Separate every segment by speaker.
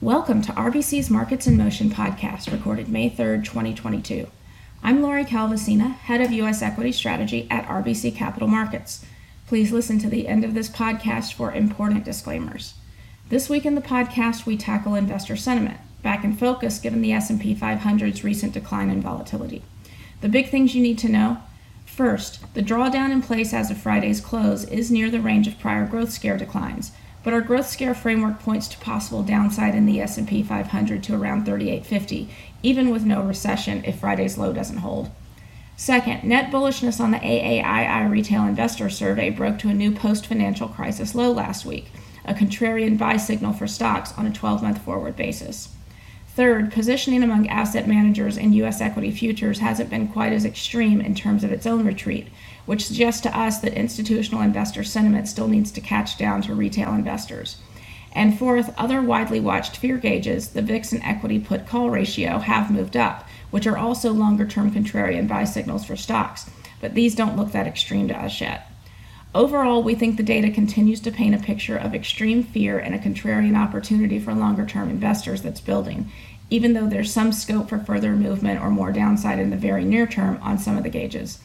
Speaker 1: Welcome to RBC's Markets in Motion podcast, recorded May 3rd, 2022. I'm Lori Calvasina, Head of U.S. Equity Strategy at RBC Capital Markets. Please listen to the end of this podcast for important disclaimers. This week in the podcast, we tackle investor sentiment, back in focus given the S&P 500's recent decline in volatility. The big things you need to know First, the drawdown in place as of Friday's close is near the range of prior growth scare declines, but our growth scare framework points to possible downside in the S&P 500 to around 3850, even with no recession if Friday's low doesn't hold. Second, net bullishness on the AAII retail investor survey broke to a new post-financial crisis low last week, a contrarian buy signal for stocks on a 12-month forward basis. Third, positioning among asset managers in U.S. equity futures hasn't been quite as extreme in terms of its own retreat, which suggests to us that institutional investor sentiment still needs to catch down to retail investors. And fourth, other widely watched fear gauges, the VIX and equity put call ratio, have moved up, which are also longer term contrarian buy signals for stocks, but these don't look that extreme to us yet. Overall, we think the data continues to paint a picture of extreme fear and a contrarian opportunity for longer term investors that's building, even though there's some scope for further movement or more downside in the very near term on some of the gauges.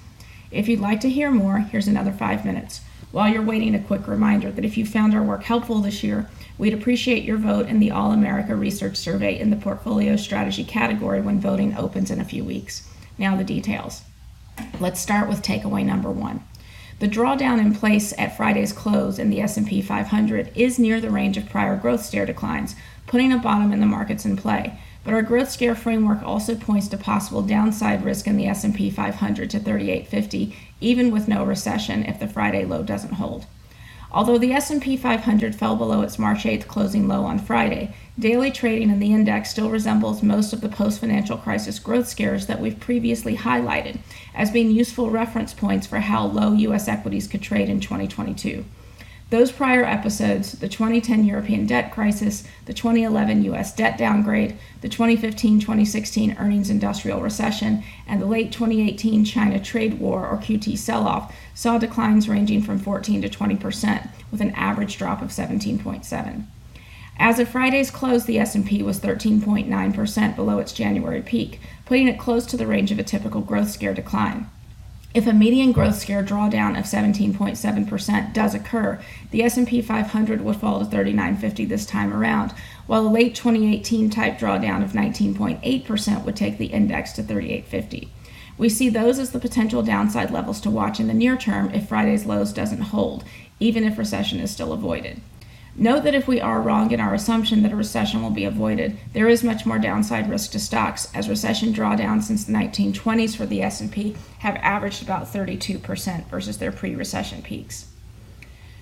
Speaker 1: If you'd like to hear more, here's another five minutes. While you're waiting, a quick reminder that if you found our work helpful this year, we'd appreciate your vote in the All America Research Survey in the Portfolio Strategy category when voting opens in a few weeks. Now, the details. Let's start with takeaway number one. The drawdown in place at Friday's close in the S&P 500 is near the range of prior growth scare declines, putting a bottom in the markets in play. But our growth scare framework also points to possible downside risk in the S&P 500 to 3850 even with no recession if the Friday low doesn't hold. Although the S&P 500 fell below its March 8th closing low on Friday, daily trading in the index still resembles most of the post-financial crisis growth scares that we've previously highlighted as being useful reference points for how low US equities could trade in 2022. Those prior episodes, the 2010 European debt crisis, the 2011 US debt downgrade, the 2015 2016 earnings industrial recession, and the late 2018 China trade war or QT sell off, saw declines ranging from 14 to 20%, with an average drop of 17.7. As of Friday's close, the S&P was 13.9% below its January peak, putting it close to the range of a typical growth scare decline. If a median growth scare drawdown of 17.7% does occur, the S&P 500 would fall to 3950 this time around, while a late 2018 type drawdown of 19.8% would take the index to 3850. We see those as the potential downside levels to watch in the near term if Friday's lows doesn't hold, even if recession is still avoided. Note that if we are wrong in our assumption that a recession will be avoided, there is much more downside risk to stocks as recession drawdowns since the 1920s for the S&P have averaged about 32% versus their pre-recession peaks.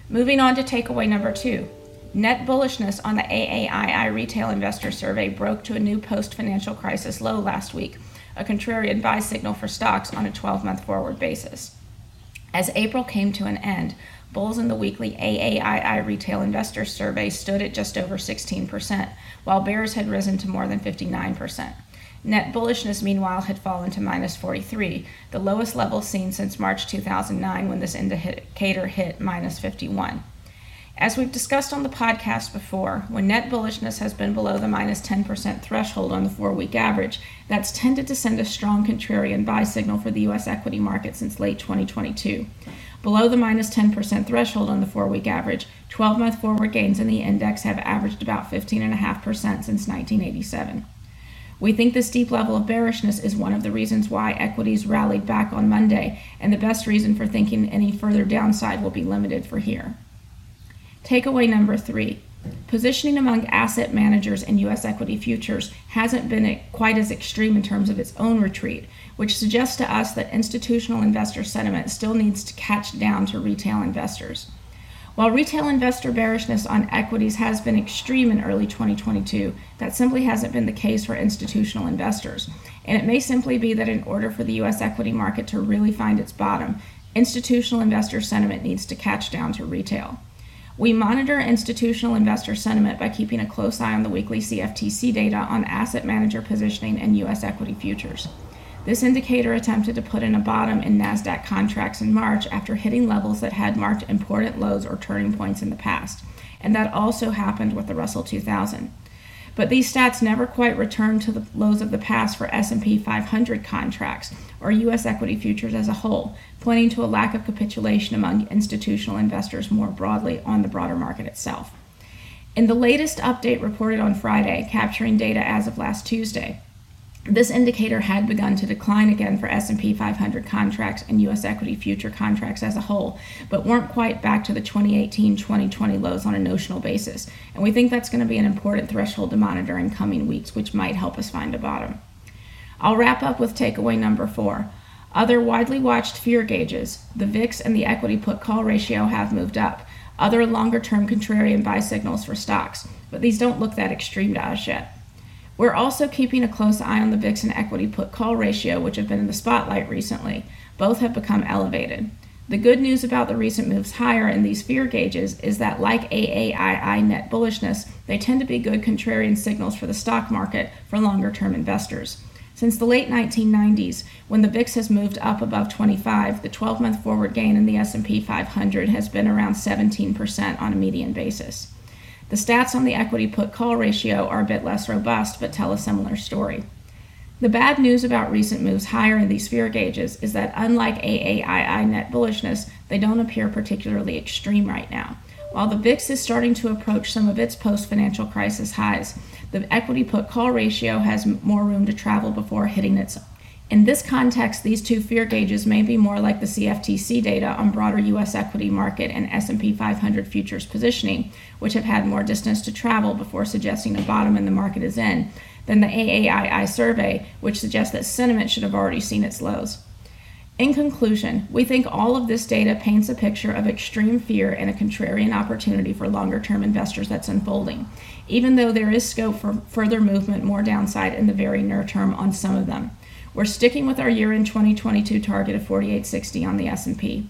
Speaker 1: Moving on to takeaway number 2. Net bullishness on the AAII retail investor survey broke to a new post-financial crisis low last week, a contrarian buy signal for stocks on a 12-month forward basis. As April came to an end, bulls in the weekly AAII retail investor survey stood at just over 16%, while bears had risen to more than 59%. Net bullishness, meanwhile, had fallen to minus 43, the lowest level seen since March 2009 when this indicator hit minus 51. As we've discussed on the podcast before, when net bullishness has been below the minus 10% threshold on the four week average, that's tended to send a strong contrarian buy signal for the U.S. equity market since late 2022. Below the minus 10% threshold on the four week average, 12 month forward gains in the index have averaged about 15.5% since 1987. We think this deep level of bearishness is one of the reasons why equities rallied back on Monday, and the best reason for thinking any further downside will be limited for here. Takeaway number three positioning among asset managers in U.S. equity futures hasn't been quite as extreme in terms of its own retreat, which suggests to us that institutional investor sentiment still needs to catch down to retail investors. While retail investor bearishness on equities has been extreme in early 2022, that simply hasn't been the case for institutional investors. And it may simply be that in order for the U.S. equity market to really find its bottom, institutional investor sentiment needs to catch down to retail. We monitor institutional investor sentiment by keeping a close eye on the weekly CFTC data on asset manager positioning and U.S. equity futures. This indicator attempted to put in a bottom in NASDAQ contracts in March after hitting levels that had marked important lows or turning points in the past, and that also happened with the Russell 2000. But these stats never quite return to the lows of the past for S&P 500 contracts or US equity futures as a whole, pointing to a lack of capitulation among institutional investors more broadly on the broader market itself. In the latest update reported on Friday, capturing data as of last Tuesday, this indicator had begun to decline again for S&P 500 contracts and US equity future contracts as a whole, but weren't quite back to the 2018-2020 lows on a notional basis. And we think that's going to be an important threshold to monitor in coming weeks, which might help us find a bottom. I'll wrap up with takeaway number 4. Other widely watched fear gauges, the VIX and the equity put call ratio have moved up. Other longer term contrarian buy signals for stocks, but these don't look that extreme to us yet. We're also keeping a close eye on the VIX and equity put call ratio, which have been in the spotlight recently. Both have become elevated. The good news about the recent moves higher in these fear gauges is that, like AAII net bullishness, they tend to be good contrarian signals for the stock market for longer term investors. Since the late 1990s, when the VIX has moved up above 25, the 12-month forward gain in the S&P 500 has been around 17% on a median basis. The stats on the equity put call ratio are a bit less robust, but tell a similar story. The bad news about recent moves higher in these fear gauges is that unlike AAII net bullishness, they don't appear particularly extreme right now. While the VIX is starting to approach some of its post financial crisis highs, the equity put call ratio has more room to travel before hitting its in this context, these two fear gauges may be more like the CFTC data on broader US equity market and S&P 500 futures positioning, which have had more distance to travel before suggesting a bottom in the market is in, than the AAII survey, which suggests that sentiment should have already seen its lows. In conclusion, we think all of this data paints a picture of extreme fear and a contrarian opportunity for longer term investors that's unfolding, even though there is scope for further movement more downside in the very near term on some of them. We're sticking with our year-end 2022 target of 4860 on the S&P.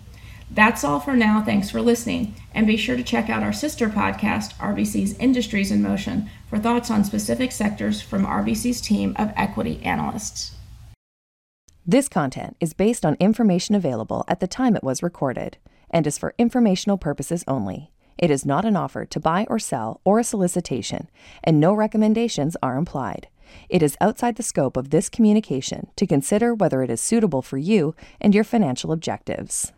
Speaker 1: That's all for now. Thanks for listening. And be sure to check out our sister podcast, RBC's Industries in Motion, for thoughts on specific sectors from RBC's team of equity analysts.
Speaker 2: This content is based on information available at the time it was recorded and is for informational purposes only. It is not an offer to buy or sell or a solicitation, and no recommendations are implied. It is outside the scope of this communication to consider whether it is suitable for you and your financial objectives.